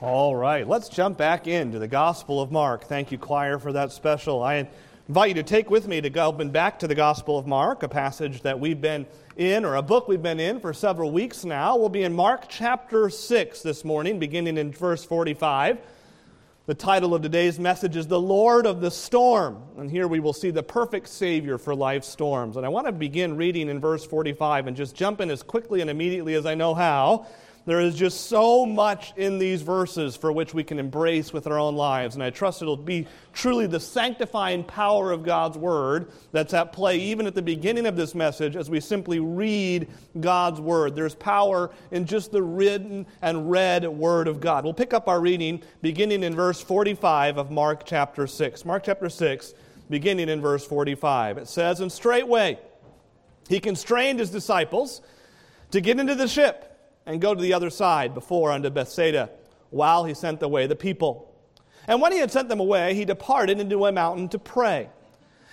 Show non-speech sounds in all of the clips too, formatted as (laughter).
All right, let's jump back into the Gospel of Mark. Thank you, choir, for that special. I invite you to take with me to go back to the Gospel of Mark, a passage that we've been in, or a book we've been in for several weeks now. We'll be in Mark chapter 6 this morning, beginning in verse 45. The title of today's message is The Lord of the Storm. And here we will see the perfect Savior for life's storms. And I want to begin reading in verse 45 and just jump in as quickly and immediately as I know how there is just so much in these verses for which we can embrace with our own lives. And I trust it'll be truly the sanctifying power of God's Word that's at play even at the beginning of this message as we simply read God's Word. There's power in just the written and read Word of God. We'll pick up our reading beginning in verse 45 of Mark chapter 6. Mark chapter 6, beginning in verse 45. It says, And straightway he constrained his disciples to get into the ship and go to the other side before unto Bethsaida, while he sent away the people. And when he had sent them away, he departed into a mountain to pray.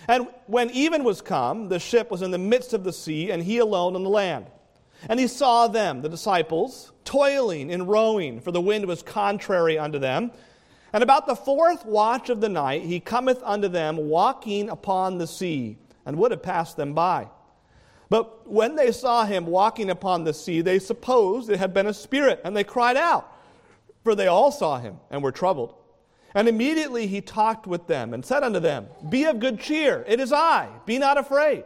And when even was come, the ship was in the midst of the sea, and he alone on the land. And he saw them, the disciples, toiling in rowing, for the wind was contrary unto them. And about the fourth watch of the night, he cometh unto them walking upon the sea, and would have passed them by. But when they saw him walking upon the sea, they supposed it had been a spirit, and they cried out, for they all saw him and were troubled. And immediately he talked with them and said unto them, Be of good cheer, it is I, be not afraid.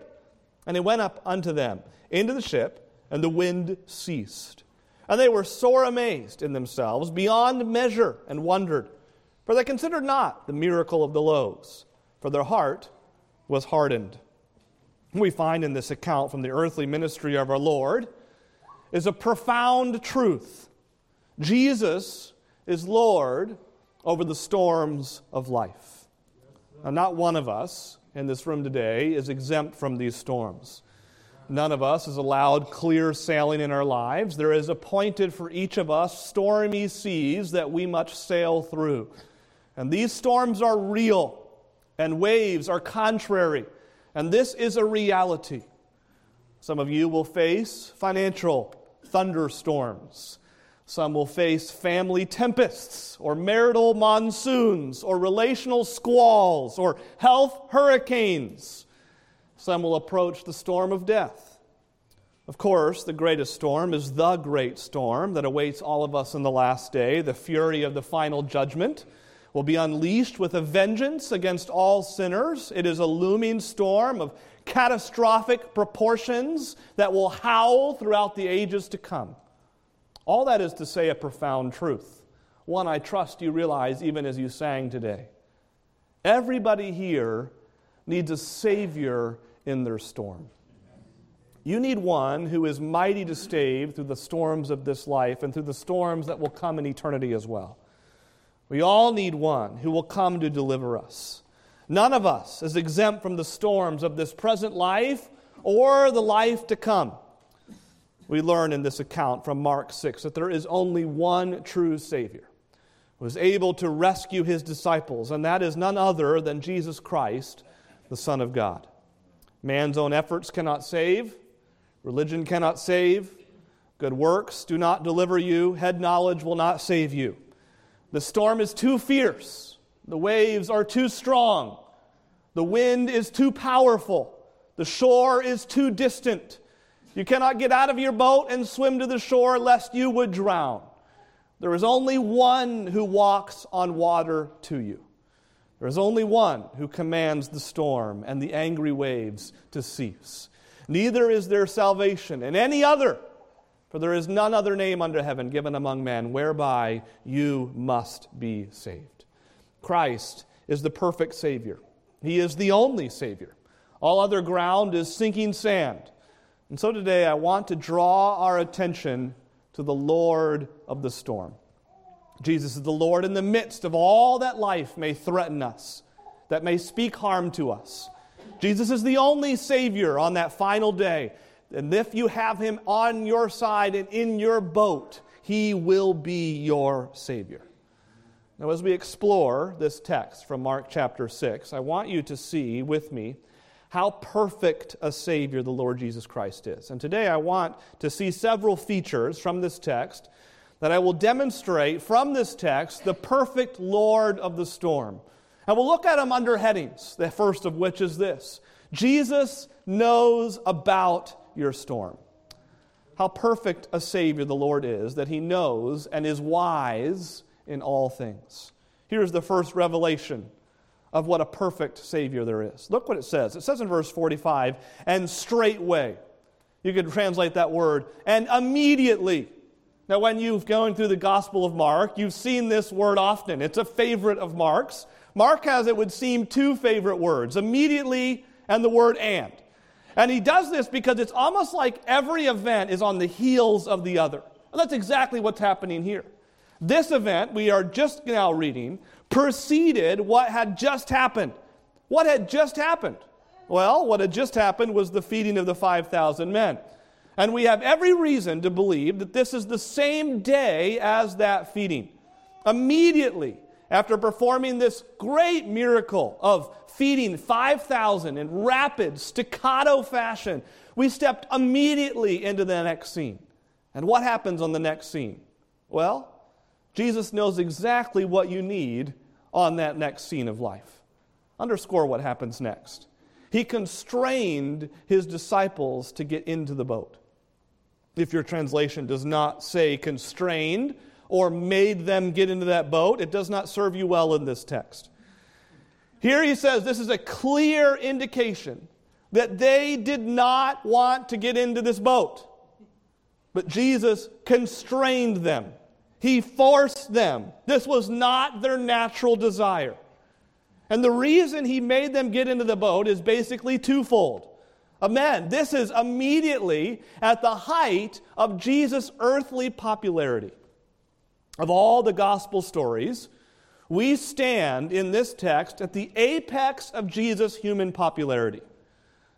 And he went up unto them into the ship, and the wind ceased. And they were sore amazed in themselves beyond measure, and wondered, for they considered not the miracle of the loaves, for their heart was hardened we find in this account from the earthly ministry of our Lord is a profound truth. Jesus is Lord over the storms of life. Now, not one of us in this room today is exempt from these storms. None of us is allowed clear sailing in our lives. There is appointed for each of us stormy seas that we must sail through. And these storms are real, and waves are contrary and this is a reality. Some of you will face financial thunderstorms. Some will face family tempests, or marital monsoons, or relational squalls, or health hurricanes. Some will approach the storm of death. Of course, the greatest storm is the great storm that awaits all of us in the last day, the fury of the final judgment will be unleashed with a vengeance against all sinners. It is a looming storm of catastrophic proportions that will howl throughout the ages to come. All that is to say a profound truth, one I trust you realize even as you sang today. Everybody here needs a Savior in their storm. You need one who is mighty to stave through the storms of this life and through the storms that will come in eternity as well. We all need one who will come to deliver us. None of us is exempt from the storms of this present life or the life to come. We learn in this account from Mark 6 that there is only one true Savior who is able to rescue his disciples, and that is none other than Jesus Christ, the Son of God. Man's own efforts cannot save, religion cannot save, good works do not deliver you, head knowledge will not save you. The storm is too fierce. The waves are too strong. The wind is too powerful. The shore is too distant. You cannot get out of your boat and swim to the shore lest you would drown. There is only one who walks on water to you. There is only one who commands the storm and the angry waves to cease. Neither is there salvation in any other for there is none other name under heaven given among men whereby you must be saved. Christ is the perfect Savior. He is the only Savior. All other ground is sinking sand. And so today I want to draw our attention to the Lord of the storm. Jesus is the Lord in the midst of all that life may threaten us, that may speak harm to us. Jesus is the only Savior on that final day and if you have him on your side and in your boat, he will be your Savior. Now, as we explore this text from Mark chapter 6, I want you to see with me how perfect a Savior the Lord Jesus Christ is. And today I want to see several features from this text that I will demonstrate from this text the perfect Lord of the storm. And we'll look at them under headings, the first of which is this Jesus knows about your storm. How perfect a Savior the Lord is, that He knows and is wise in all things. Here's the first revelation of what a perfect Savior there is. Look what it says. It says in verse 45, and straightway. You could translate that word, and immediately. Now, when you've going through the Gospel of Mark, you've seen this word often. It's a favorite of Mark's. Mark has, it would seem, two favorite words immediately and the word and. And he does this because it's almost like every event is on the heels of the other. And that's exactly what's happening here. This event we are just now reading preceded what had just happened. What had just happened? Well, what had just happened was the feeding of the 5,000 men. And we have every reason to believe that this is the same day as that feeding. Immediately after performing this great miracle of feeding 5,000 in rapid, staccato fashion, we stepped immediately into the next scene. And what happens on the next scene? Well, Jesus knows exactly what you need on that next scene of life. Underscore what happens next. He constrained his disciples to get into the boat. If your translation does not say constrained or made them get into that boat, it does not serve you well in this text. Here he says this is a clear indication that they did not want to get into this boat. But Jesus constrained them. He forced them. This was not their natural desire. And the reason he made them get into the boat is basically twofold. Amen. This is immediately at the height of Jesus' earthly popularity. Of all the gospel stories, we stand in this text at the apex of Jesus' human popularity.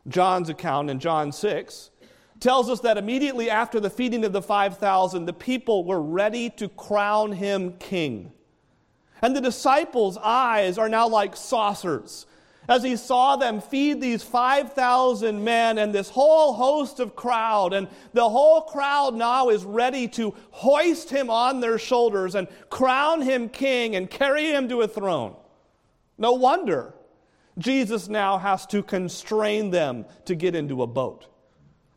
John's account in John 6 tells us that immediately after the feeding of the 5,000, the people were ready to crown him king. And the disciples' eyes are now like saucers as he saw them feed these 5,000 men and this whole host of crowd. And the whole crowd now is ready to hoist him on their shoulders and crown him king and carry him to a throne. No wonder Jesus now has to constrain them to get into a boat.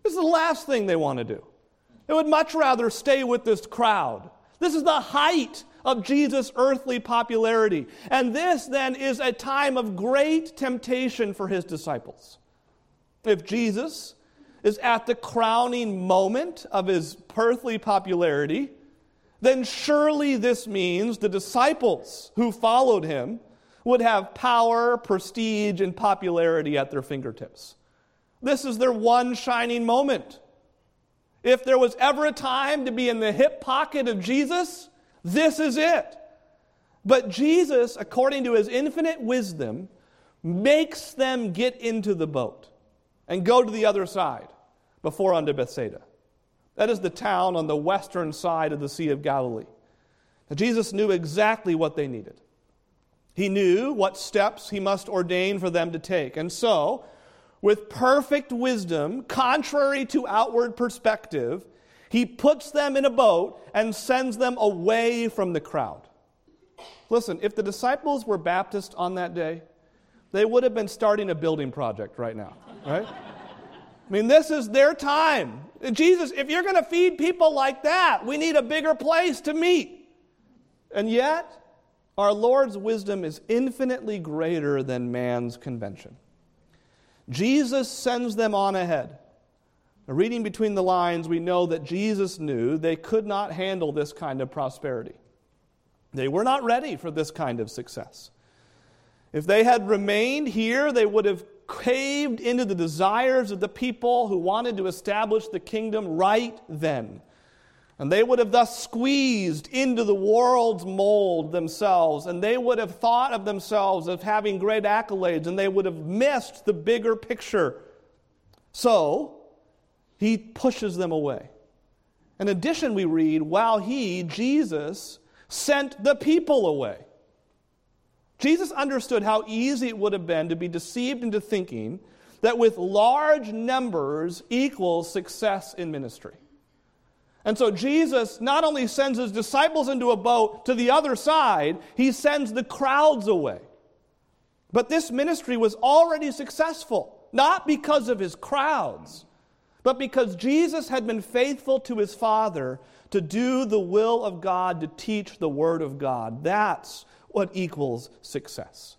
This is the last thing they want to do. They would much rather stay with this crowd. This is the height of Jesus' earthly popularity. And this then is a time of great temptation for his disciples. If Jesus is at the crowning moment of his earthly popularity, then surely this means the disciples who followed him would have power, prestige, and popularity at their fingertips. This is their one shining moment. If there was ever a time to be in the hip pocket of Jesus, this is it. But Jesus, according to his infinite wisdom, makes them get into the boat and go to the other side before unto Bethsaida. That is the town on the western side of the Sea of Galilee. Now, Jesus knew exactly what they needed. He knew what steps he must ordain for them to take. And so, with perfect wisdom, contrary to outward perspective, he puts them in a boat and sends them away from the crowd. Listen, if the disciples were Baptist on that day, they would have been starting a building project right now, right? I mean, this is their time. Jesus, if you're going to feed people like that, we need a bigger place to meet. And yet, our Lord's wisdom is infinitely greater than man's convention. Jesus sends them on ahead. Now, reading between the lines, we know that Jesus knew they could not handle this kind of prosperity. They were not ready for this kind of success. If they had remained here, they would have caved into the desires of the people who wanted to establish the kingdom right then. And they would have thus squeezed into the world's mold themselves, and they would have thought of themselves as having great accolades, and they would have missed the bigger picture. So, he pushes them away. In addition, we read, while he, Jesus, sent the people away. Jesus understood how easy it would have been to be deceived into thinking that with large numbers equals success in ministry. And so Jesus not only sends his disciples into a boat to the other side, he sends the crowds away. But this ministry was already successful, not because of his crowds, but because Jesus had been faithful to his Father to do the will of God, to teach the Word of God. That's what equals success.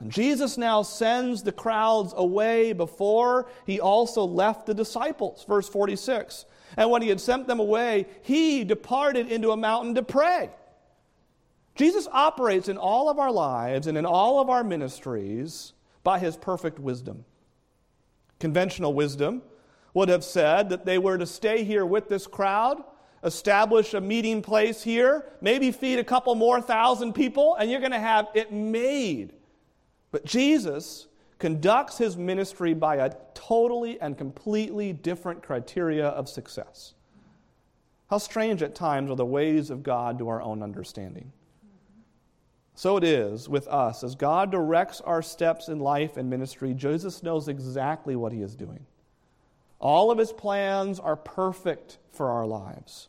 And Jesus now sends the crowds away before he also left the disciples. Verse 46. And when he had sent them away, he departed into a mountain to pray. Jesus operates in all of our lives and in all of our ministries by his perfect wisdom. Conventional wisdom would have said that they were to stay here with this crowd, establish a meeting place here, maybe feed a couple more thousand people, and you're going to have it made. But Jesus conducts his ministry by a totally and completely different criteria of success. How strange at times are the ways of God to our own understanding. So it is with us. As God directs our steps in life and ministry, Jesus knows exactly what he is doing. All of his plans are perfect for our lives.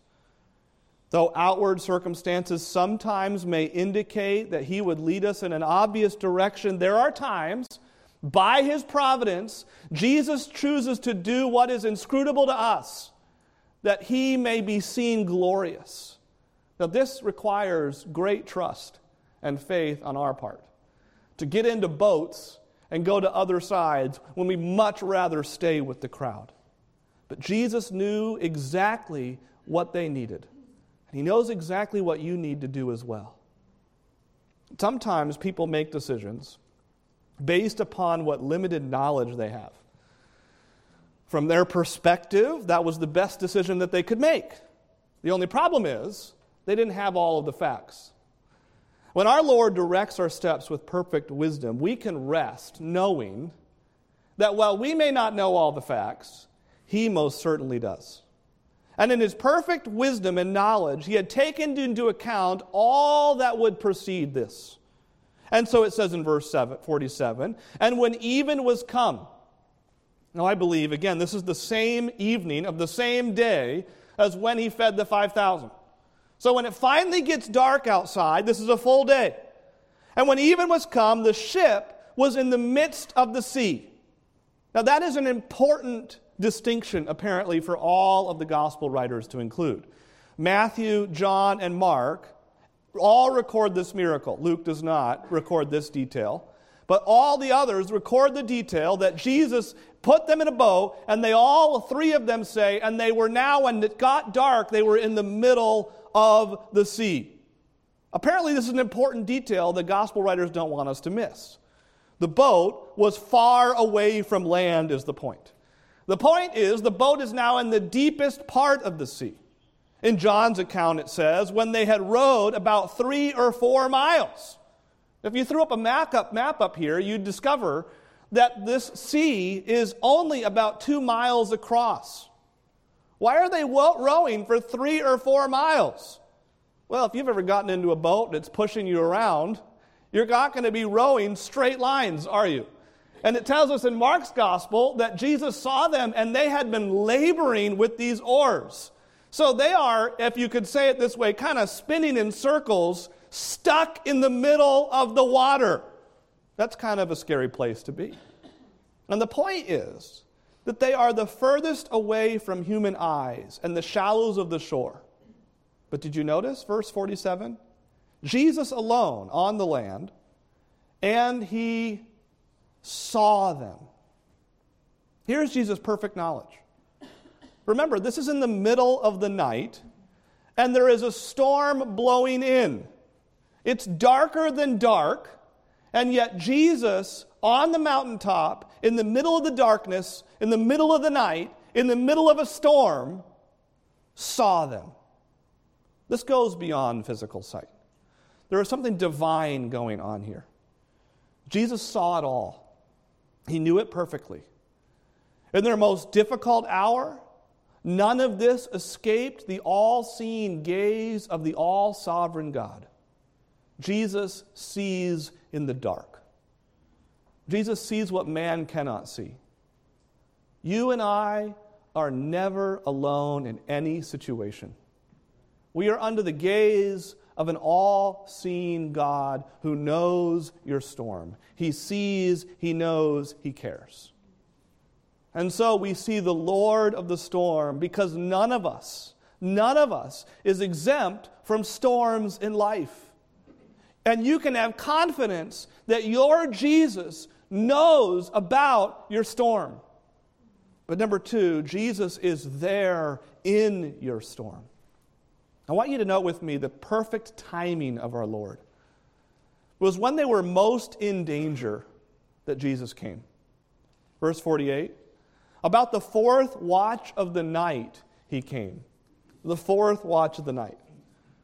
Though outward circumstances sometimes may indicate that he would lead us in an obvious direction, there are times by his providence, Jesus chooses to do what is inscrutable to us, that he may be seen glorious. Now, this requires great trust and faith on our part. To get into boats and go to other sides when we much rather stay with the crowd. But Jesus knew exactly what they needed. And he knows exactly what you need to do as well. Sometimes people make decisions based upon what limited knowledge they have. From their perspective, that was the best decision that they could make. The only problem is they didn't have all of the facts. When our Lord directs our steps with perfect wisdom, we can rest knowing that while we may not know all the facts, He most certainly does. And in His perfect wisdom and knowledge, He had taken into account all that would precede this. And so it says in verse 47 and when even was come, now I believe, again, this is the same evening of the same day as when he fed the 5,000. So when it finally gets dark outside, this is a full day. And when even was come, the ship was in the midst of the sea. Now that is an important distinction, apparently, for all of the gospel writers to include. Matthew, John, and Mark all record this miracle. Luke does not record this detail. But all the others record the detail that Jesus put them in a boat, and they all, three of them say, and they were now, when it got dark, they were in the middle of the sea. Apparently, this is an important detail that gospel writers don't want us to miss. The boat was far away from land, is the point. The point is, the boat is now in the deepest part of the sea. In John's account, it says, when they had rowed about three or four miles. If you threw up a map up, map up here, you'd discover that this sea is only about two miles across. Why are they rowing for three or four miles? Well, if you've ever gotten into a boat that's pushing you around, you're not going to be rowing straight lines, are you? And it tells us in Mark's gospel that Jesus saw them and they had been laboring with these oars. So they are, if you could say it this way, kind of spinning in circles, stuck in the middle of the water. That's kind of a scary place to be. And the point is that they are the furthest away from human eyes and the shallows of the shore. But did you notice, verse 47? Jesus alone on the land, and he saw them. Here's Jesus' perfect knowledge. Remember, this is in the middle of the night, and there is a storm blowing in. It's darker than dark, and yet Jesus on the mountaintop, in the middle of the darkness, in the middle of the night, in the middle of a storm, saw them. This goes beyond physical sight. There is something divine going on here. Jesus saw it all, he knew it perfectly. In their most difficult hour, None of this escaped the all seeing gaze of the all sovereign God. Jesus sees in the dark. Jesus sees what man cannot see. You and I are never alone in any situation. We are under the gaze of an all seeing God who knows your storm. He sees, He knows, He cares. And so we see the Lord of the storm because none of us, none of us is exempt from storms in life. And you can have confidence that your Jesus knows about your storm. But number two, Jesus is there in your storm. I want you to note with me the perfect timing of our Lord. It was when they were most in danger that Jesus came. Verse 48 About the fourth watch of the night, he came. The fourth watch of the night.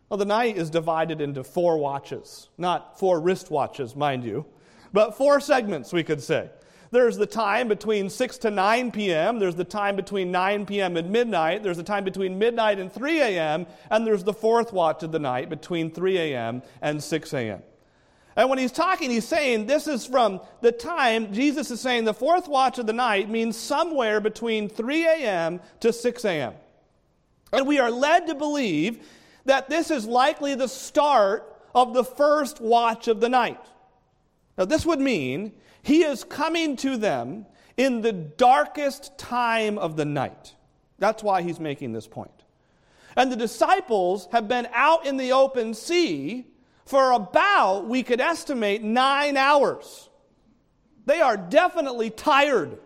Well, the night is divided into four watches, not four wristwatches, mind you, but four segments, we could say. There's the time between 6 to 9 p.m., there's the time between 9 p.m. and midnight, there's the time between midnight and 3 a.m., and there's the fourth watch of the night between 3 a.m. and 6 a.m. And when he's talking, he's saying this is from the time, Jesus is saying the fourth watch of the night means somewhere between 3 a.m. to 6 a.m. And we are led to believe that this is likely the start of the first watch of the night. Now, this would mean he is coming to them in the darkest time of the night. That's why he's making this point. And the disciples have been out in the open sea for about, we could estimate, nine hours. They are definitely tired.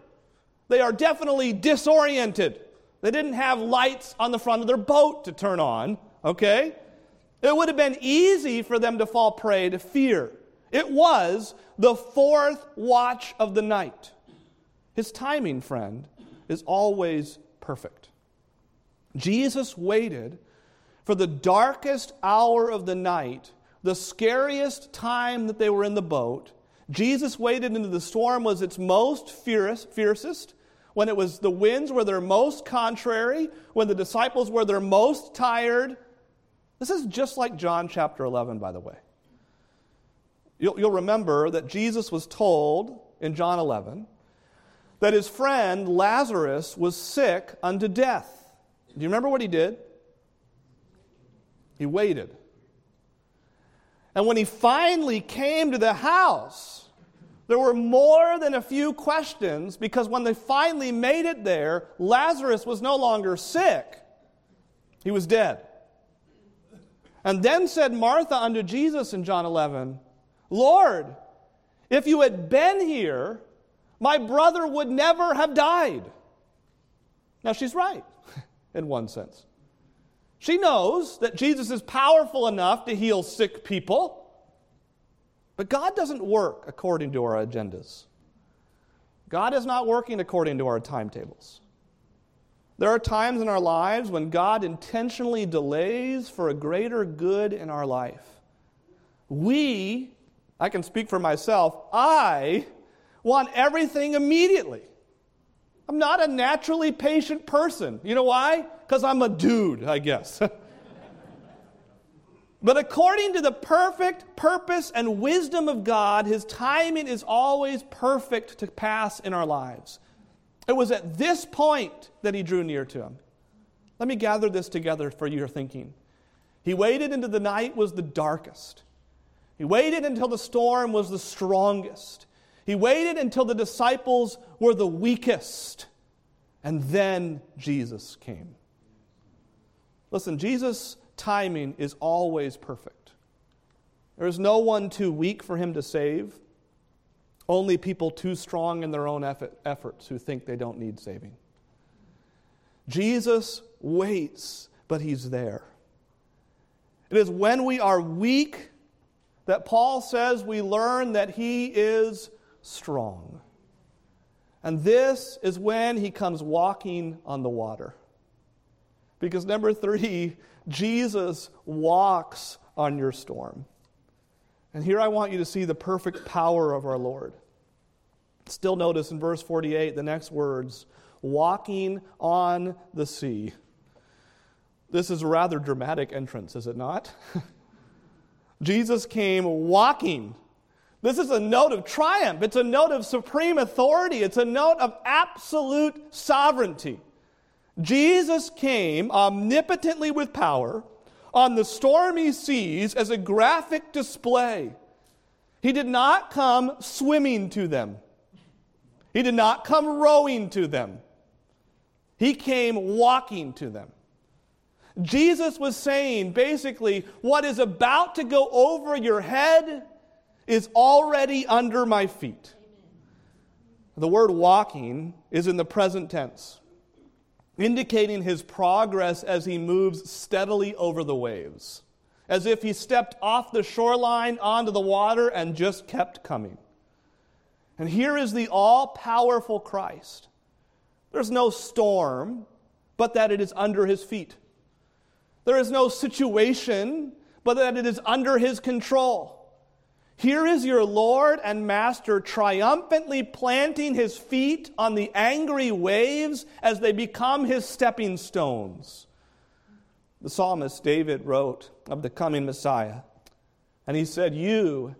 They are definitely disoriented. They didn't have lights on the front of their boat to turn on, okay? It would have been easy for them to fall prey to fear. It was the fourth watch of the night. His timing, friend, is always perfect. Jesus waited for the darkest hour of the night, the scariest time that they were in the boat. Jesus waited until the storm was its most fierce, fiercest, when it was the winds were their most contrary, when the disciples were their most tired. This is just like John chapter 11, by the way. You'll, you'll remember that Jesus was told in John 11 that his friend Lazarus was sick unto death. Do you remember what he did? He waited. And when he finally came to the house, there were more than a few questions because when they finally made it there, Lazarus was no longer sick, he was dead. And then said Martha unto Jesus in John 11, Lord, if you had been here, my brother would never have died. Now, she's right, (laughs) in one sense. She knows that Jesus is powerful enough to heal sick people, but God doesn't work according to our agendas. God is not working according to our timetables. There are times in our lives when God intentionally delays for a greater good in our life. We I can speak for myself. I want everything immediately. I'm not a naturally patient person. You know why? Because I'm a dude, I guess. (laughs) but according to the perfect purpose and wisdom of God, His timing is always perfect to pass in our lives. It was at this point that He drew near to Him. Let me gather this together for your thinking. He waited into the night was the darkest. He waited until the storm was the strongest. He waited until the disciples were the weakest. And then Jesus came. Listen, Jesus' timing is always perfect. There is no one too weak for him to save, only people too strong in their own efforts who think they don't need saving. Jesus waits, but he's there. It is when we are weak that Paul says we learn that he is strong. And this is when he comes walking on the water. Because number three, (laughs) Jesus walks on your storm. And here I want you to see the perfect power of our Lord. Still notice in verse 48 the next words walking on the sea. This is a rather dramatic entrance, is it not? (laughs) Jesus came walking. This is a note of triumph. It's a note of supreme authority. It's a note of absolute sovereignty. Jesus came omnipotently with power on the stormy seas as a graphic display. He did not come swimming to them, He did not come rowing to them. He came walking to them. Jesus was saying basically, what is about to go over your head is already under my feet. The word walking is in the present tense indicating his progress as he moves steadily over the waves, as if he stepped off the shoreline onto the water and just kept coming. And here is the all powerful Christ. There's no storm, but that it is under his feet. There is no situation, but that it is under his control. Here is your Lord and Master triumphantly planting his feet on the angry waves as they become his stepping stones. The psalmist David wrote of the coming Messiah, and he said, You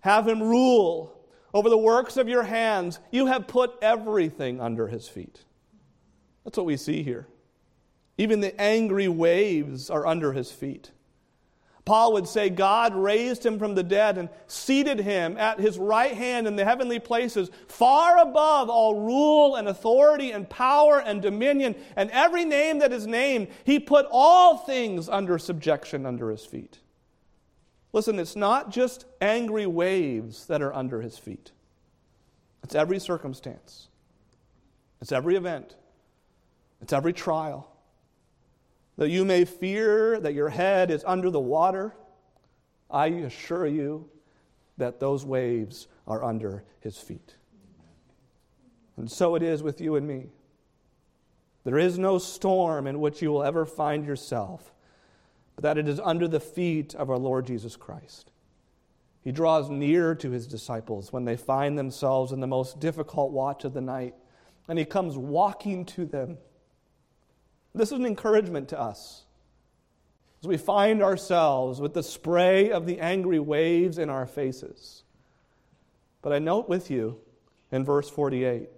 have him rule over the works of your hands. You have put everything under his feet. That's what we see here. Even the angry waves are under his feet. Paul would say God raised him from the dead and seated him at his right hand in the heavenly places, far above all rule and authority and power and dominion and every name that is named. He put all things under subjection under his feet. Listen, it's not just angry waves that are under his feet, it's every circumstance, it's every event, it's every trial that you may fear that your head is under the water, I assure you that those waves are under his feet. And so it is with you and me. There is no storm in which you will ever find yourself, but that it is under the feet of our Lord Jesus Christ. He draws near to his disciples when they find themselves in the most difficult watch of the night, and he comes walking to them this is an encouragement to us as we find ourselves with the spray of the angry waves in our faces. But I note with you in verse 48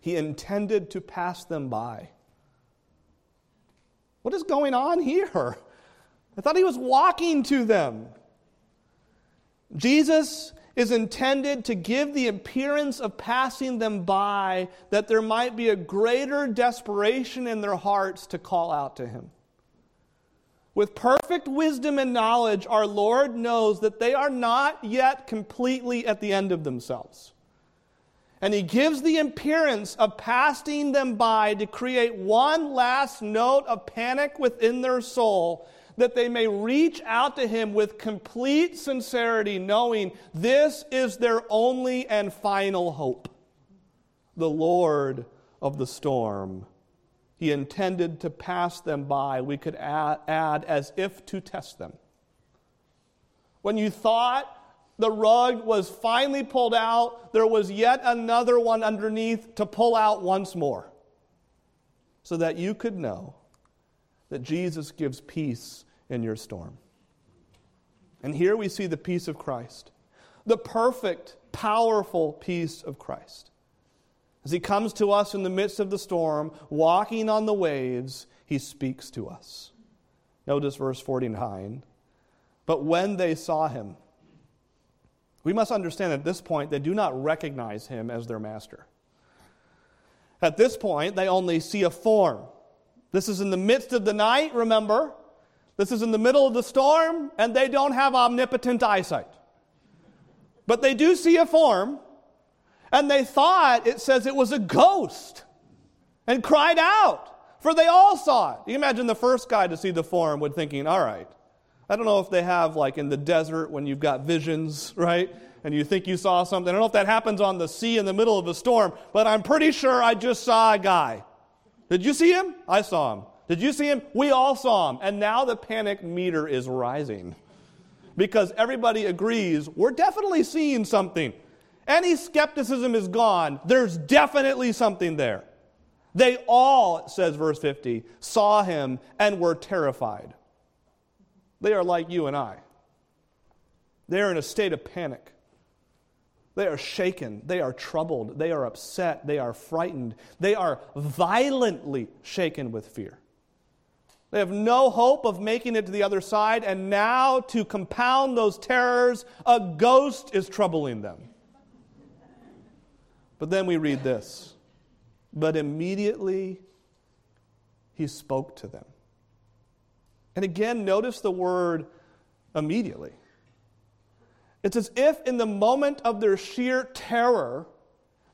he intended to pass them by. What is going on here? I thought he was walking to them. Jesus is intended to give the appearance of passing them by, that there might be a greater desperation in their hearts to call out to Him. With perfect wisdom and knowledge, our Lord knows that they are not yet completely at the end of themselves. And He gives the appearance of passing them by to create one last note of panic within their soul that they may reach out to him with complete sincerity, knowing this is their only and final hope. The Lord of the storm. He intended to pass them by. We could add, add as if to test them. When you thought the rug was finally pulled out, there was yet another one underneath to pull out once more, so that you could know that Jesus gives peace in your storm. And here we see the peace of Christ, the perfect, powerful peace of Christ. As he comes to us in the midst of the storm, walking on the waves, he speaks to us. Notice verse 49. But when they saw him, we must understand at this point they do not recognize him as their master. At this point, they only see a form. This is in the midst of the night, remember? This is in the middle of the storm, and they don't have omnipotent eyesight. But they do see a form, and they thought it says it was a ghost and cried out, for they all saw it. You imagine the first guy to see the form would thinking, all right, I don't know if they have like in the desert when you've got visions, (laughs) right? And you think you saw something. I don't know if that happens on the sea in the middle of a storm, but I'm pretty sure I just saw a guy. Did you see him? I saw him. Did you see him? We all saw him. And now the panic meter is rising because everybody agrees we're definitely seeing something. Any skepticism is gone. There's definitely something there. They all, says verse 50, saw him and were terrified. They are like you and I. They are in a state of panic. They are shaken. They are troubled. They are upset. They are frightened. They are violently shaken with fear. They have no hope of making it to the other side, and now, to compound those terrors, a ghost is troubling them. But then we read this. But immediately he spoke to them. And again, notice the word immediately. It's as if in the moment of their sheer terror,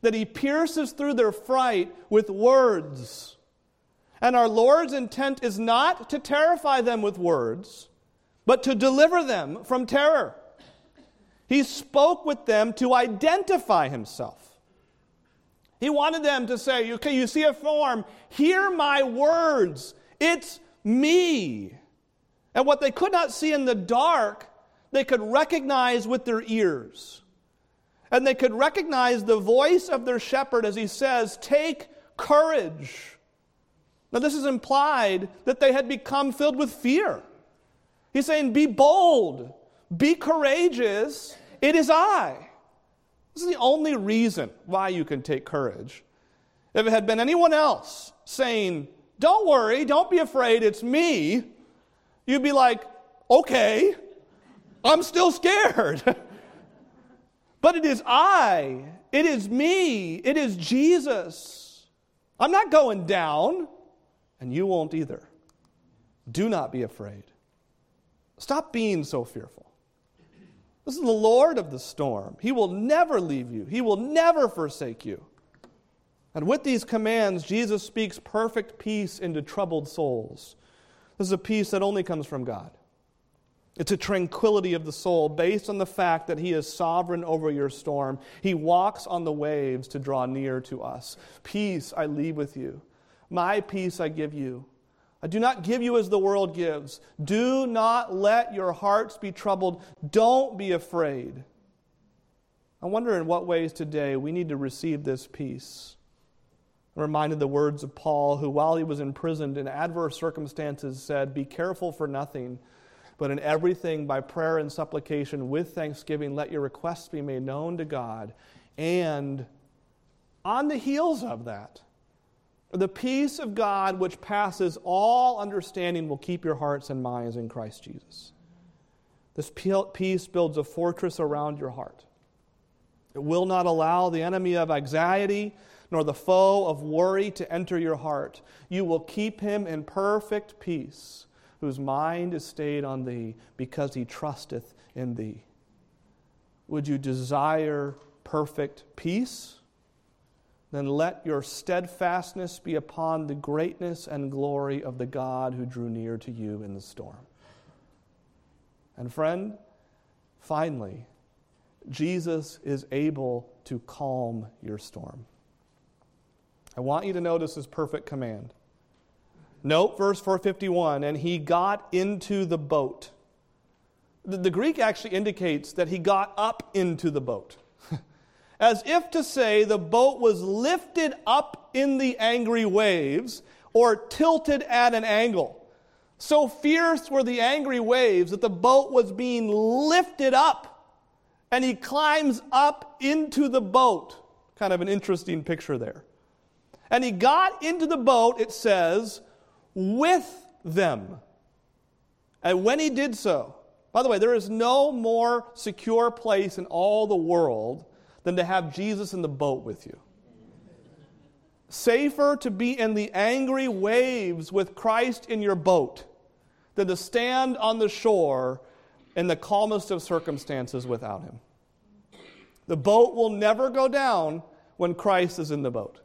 that he pierces through their fright with words. And our Lord's intent is not to terrify them with words, but to deliver them from terror. He spoke with them to identify himself. He wanted them to say, okay, you see a form, hear my words. It's me. And what they could not see in the dark, they could recognize with their ears. And they could recognize the voice of their shepherd as he says, Take courage. Now, this is implied that they had become filled with fear. He's saying, Be bold, be courageous, it is I. This is the only reason why you can take courage. If it had been anyone else saying, Don't worry, don't be afraid, it's me, you'd be like, Okay, I'm still scared. (laughs) but it is I, it is me, it is Jesus. I'm not going down, and you won't either. Do not be afraid. Stop being so fearful. This is the Lord of the storm. He will never leave you, He will never forsake you. And with these commands, Jesus speaks perfect peace into troubled souls. This is a peace that only comes from God. It's a tranquility of the soul based on the fact that He is sovereign over your storm. He walks on the waves to draw near to us. Peace I leave with you. My peace I give you. I do not give you as the world gives. Do not let your hearts be troubled. Don't be afraid. I wonder in what ways today we need to receive this peace. I'm reminded the words of Paul, who, while he was imprisoned in adverse circumstances, said, Be careful for nothing, but in everything, by prayer and supplication, with thanksgiving, let your requests be made known to God. And on the heels of that, the peace of God, which passes all understanding, will keep your hearts and minds in Christ Jesus. This peace builds a fortress around your heart. It will not allow the enemy of anxiety nor the foe of worry to enter your heart. You will keep him in perfect peace, whose mind is stayed on thee, because he trusteth in thee. Would you desire perfect peace? Then let your steadfastness be upon the greatness and glory of the God who drew near to you in the storm. And friend, finally, Jesus is able to calm your storm. I want you to notice his perfect command. Note verse 451 and he got into the boat. The, the Greek actually indicates that he got up into the boat as if to say the boat was lifted up in the angry waves or tilted at an angle. So fierce were the angry waves that the boat was being lifted up, and he climbs up into the boat. Kind of an interesting picture there. And he got into the boat, it says, with them. And when he did so, by the way, there is no more secure place in all the world than to have Jesus in the boat with you. Safer to be in the angry waves with Christ in your boat than to stand on the shore in the calmest of circumstances without Him. The boat will never go down when Christ is in the boat.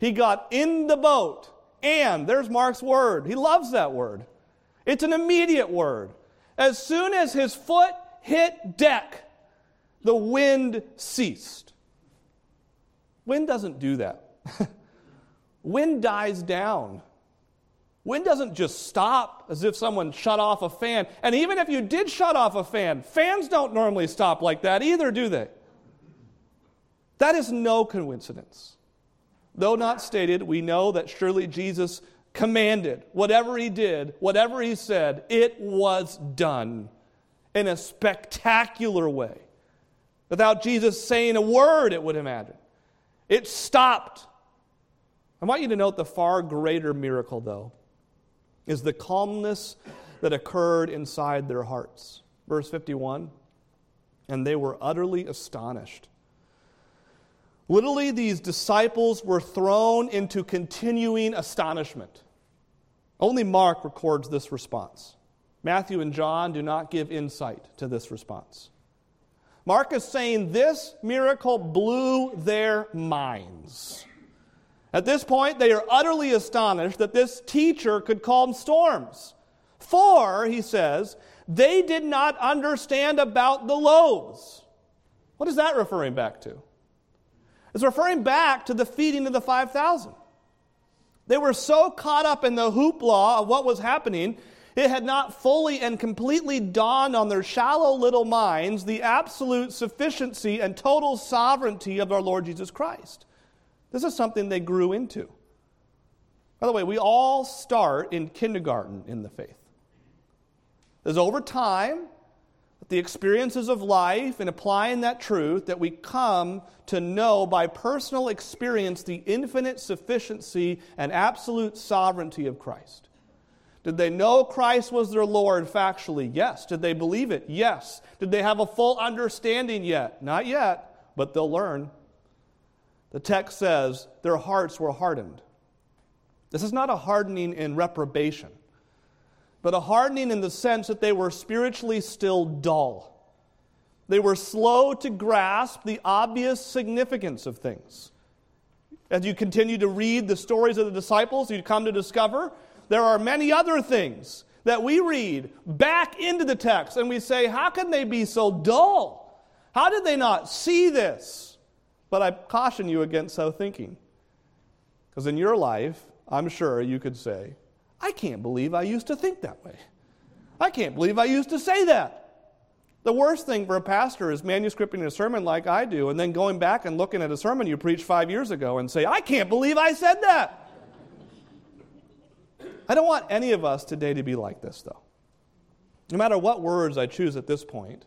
He got in the boat, and there's Mark's word. He loves that word. It's an immediate word. As soon as his foot hit deck, the wind ceased. Wind doesn't do that. (laughs) wind dies down. Wind doesn't just stop as if someone shut off a fan. And even if you did shut off a fan, fans don't normally stop like that either, do they? That is no coincidence. Though not stated, we know that surely Jesus commanded whatever he did, whatever he said, it was done in a spectacular way. Without Jesus saying a word, it would imagine. It stopped. I want you to note the far greater miracle, though, is the calmness that occurred inside their hearts. Verse 51 And they were utterly astonished. Literally, these disciples were thrown into continuing astonishment. Only Mark records this response. Matthew and John do not give insight to this response. Mark is saying this miracle blew their minds. At this point, they are utterly astonished that this teacher could calm storms. For, he says, they did not understand about the loaves. What is that referring back to? It's referring back to the feeding of the 5,000. They were so caught up in the hoopla of what was happening it had not fully and completely dawned on their shallow little minds the absolute sufficiency and total sovereignty of our Lord Jesus Christ. This is something they grew into. By the way, we all start in kindergarten in the faith. As over time, the experiences of life and applying that truth that we come to know by personal experience the infinite sufficiency and absolute sovereignty of Christ. Did they know Christ was their Lord factually? Yes. Did they believe it? Yes. Did they have a full understanding yet? Not yet, but they'll learn. The text says their hearts were hardened. This is not a hardening in reprobation, but a hardening in the sense that they were spiritually still dull. They were slow to grasp the obvious significance of things. As you continue to read the stories of the disciples, you come to discover there are many other things that we read back into the text and we say, How can they be so dull? How did they not see this? But I caution you against so thinking. Because in your life, I'm sure you could say, I can't believe I used to think that way. I can't believe I used to say that. The worst thing for a pastor is manuscripting a sermon like I do and then going back and looking at a sermon you preached five years ago and say, I can't believe I said that. I don't want any of us today to be like this, though. No matter what words I choose at this point,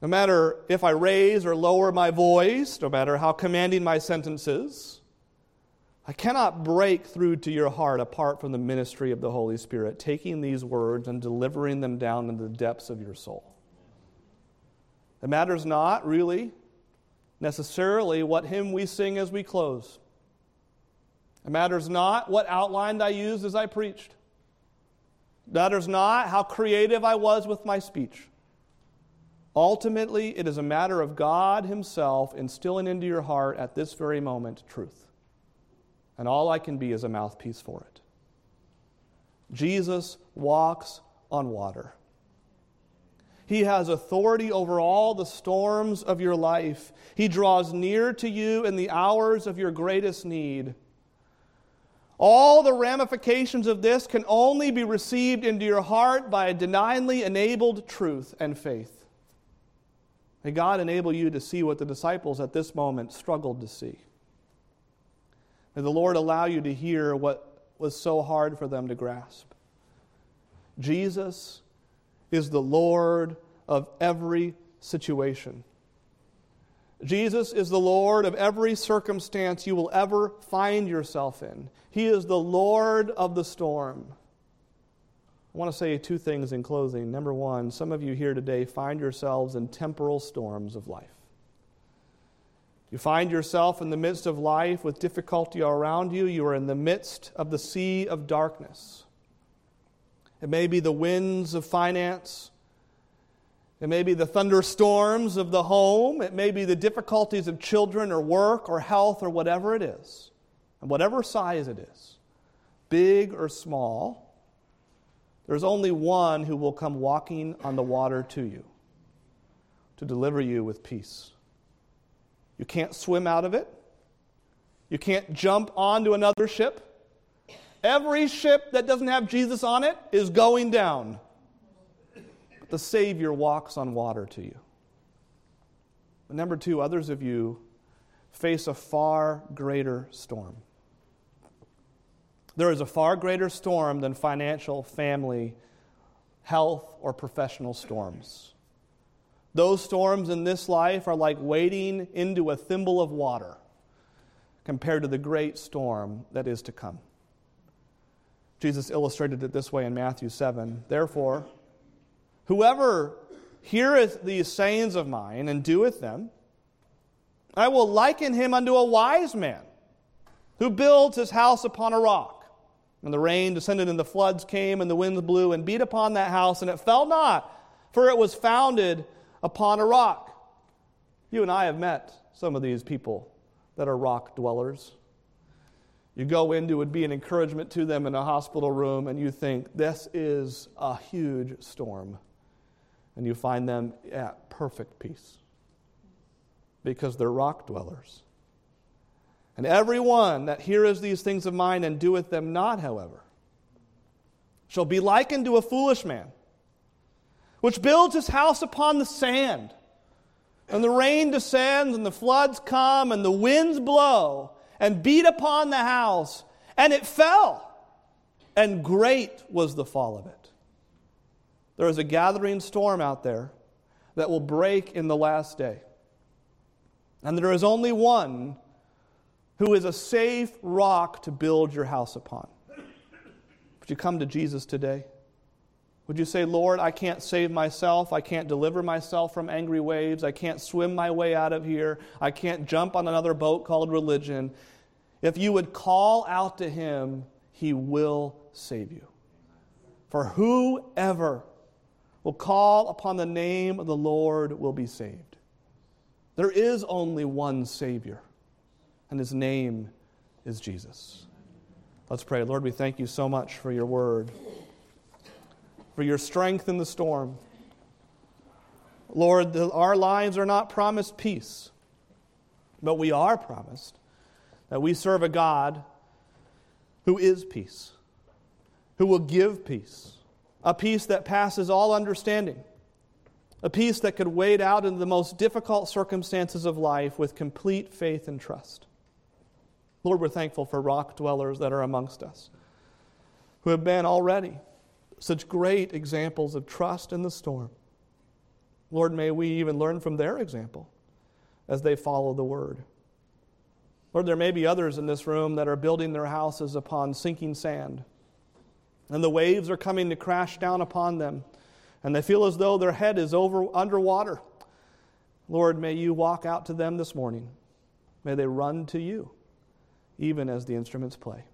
no matter if I raise or lower my voice, no matter how commanding my sentences, I cannot break through to your heart apart from the ministry of the Holy Spirit, taking these words and delivering them down into the depths of your soul. It matters not, really, necessarily what hymn we sing as we close. It matters not what outline I used as I preached. It matters not how creative I was with my speech. Ultimately, it is a matter of God Himself instilling into your heart at this very moment truth. And all I can be is a mouthpiece for it. Jesus walks on water. He has authority over all the storms of your life. He draws near to you in the hours of your greatest need. All the ramifications of this can only be received into your heart by a divinely enabled truth and faith. May God enable you to see what the disciples at this moment struggled to see. May the Lord allow you to hear what was so hard for them to grasp. Jesus is the Lord of every situation. Jesus is the Lord of every circumstance you will ever find yourself in. He is the Lord of the storm. I want to say two things in closing. Number one, some of you here today find yourselves in temporal storms of life. You find yourself in the midst of life with difficulty around you. You are in the midst of the sea of darkness. It may be the winds of finance. It may be the thunderstorms of the home. It may be the difficulties of children or work or health or whatever it is, and whatever size it is, big or small. There's only one who will come walking on the water to you to deliver you with peace. You can't swim out of it. You can't jump onto another ship. Every ship that doesn't have Jesus on it is going down the Savior walks on water to you. But number two, others of you face a far greater storm. There is a far greater storm than financial, family, health, or professional storms. Those storms in this life are like wading into a thimble of water compared to the great storm that is to come. Jesus illustrated it this way in Matthew 7. Therefore, whoever heareth these sayings of mine and doeth them, I will liken him unto a wise man who builds his house upon a rock. And the rain descended, and the floods came, and the winds blew and beat upon that house, and it fell not, for it was founded upon a rock. You and I have met some of these people that are rock dwellers. You go into it would be an encouragement to them in a hospital room, and you think, this is a huge storm. And you find them at perfect peace because they're rock dwellers. And every one that heareth these things of mine and doeth them not, however, shall be likened to a foolish man which builds his house upon the sand. And the rain descends, and the floods come, and the winds blow, and beat upon the house, and it fell. And great was the fall of it. There is a gathering storm out there that will break in the last day. And there is only one who is a safe rock to build your house upon. Would you come to Jesus today? Would you say, Lord, I can't save myself. I can't deliver myself from angry waves. I can't swim my way out of here. I can't jump on another boat called religion. If you would call out to him, he will save you. For whoever will call upon the name of the Lord will be saved. There is only one Savior, and his name is Jesus. Let's pray. Lord, we thank you so much for your word for your strength in the storm. Lord, the, our lives are not promised peace, but we are promised that we serve a God who is peace, who will give peace, a peace that passes all understanding, a peace that could wade out into the most difficult circumstances of life with complete faith and trust. Lord, we're thankful for rock dwellers that are amongst us who have been already such great examples of trust in the storm. Lord, may we even learn from their example as they follow the word. Lord, there may be others in this room that are building their houses upon sinking sand, and the waves are coming to crash down upon them, and they feel as though their head is over underwater. Lord, may you walk out to them this morning. May they run to you, even as the instruments play.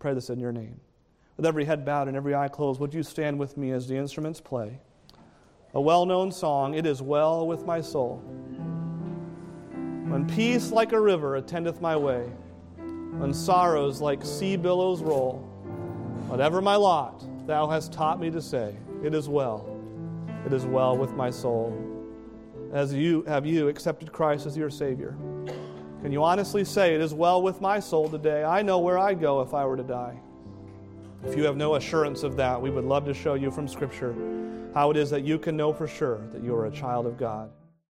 Pray this in your name. With every head bowed and every eye closed, would you stand with me as the instruments play? A well known song, It Is Well With My Soul. When peace like a river attendeth my way, when sorrows like sea billows roll, whatever my lot, thou hast taught me to say, It is well, it is well with my soul. As you have you accepted Christ as your Savior? Can you honestly say, It is well with my soul today? I know where I'd go if I were to die. If you have no assurance of that, we would love to show you from Scripture how it is that you can know for sure that you are a child of God.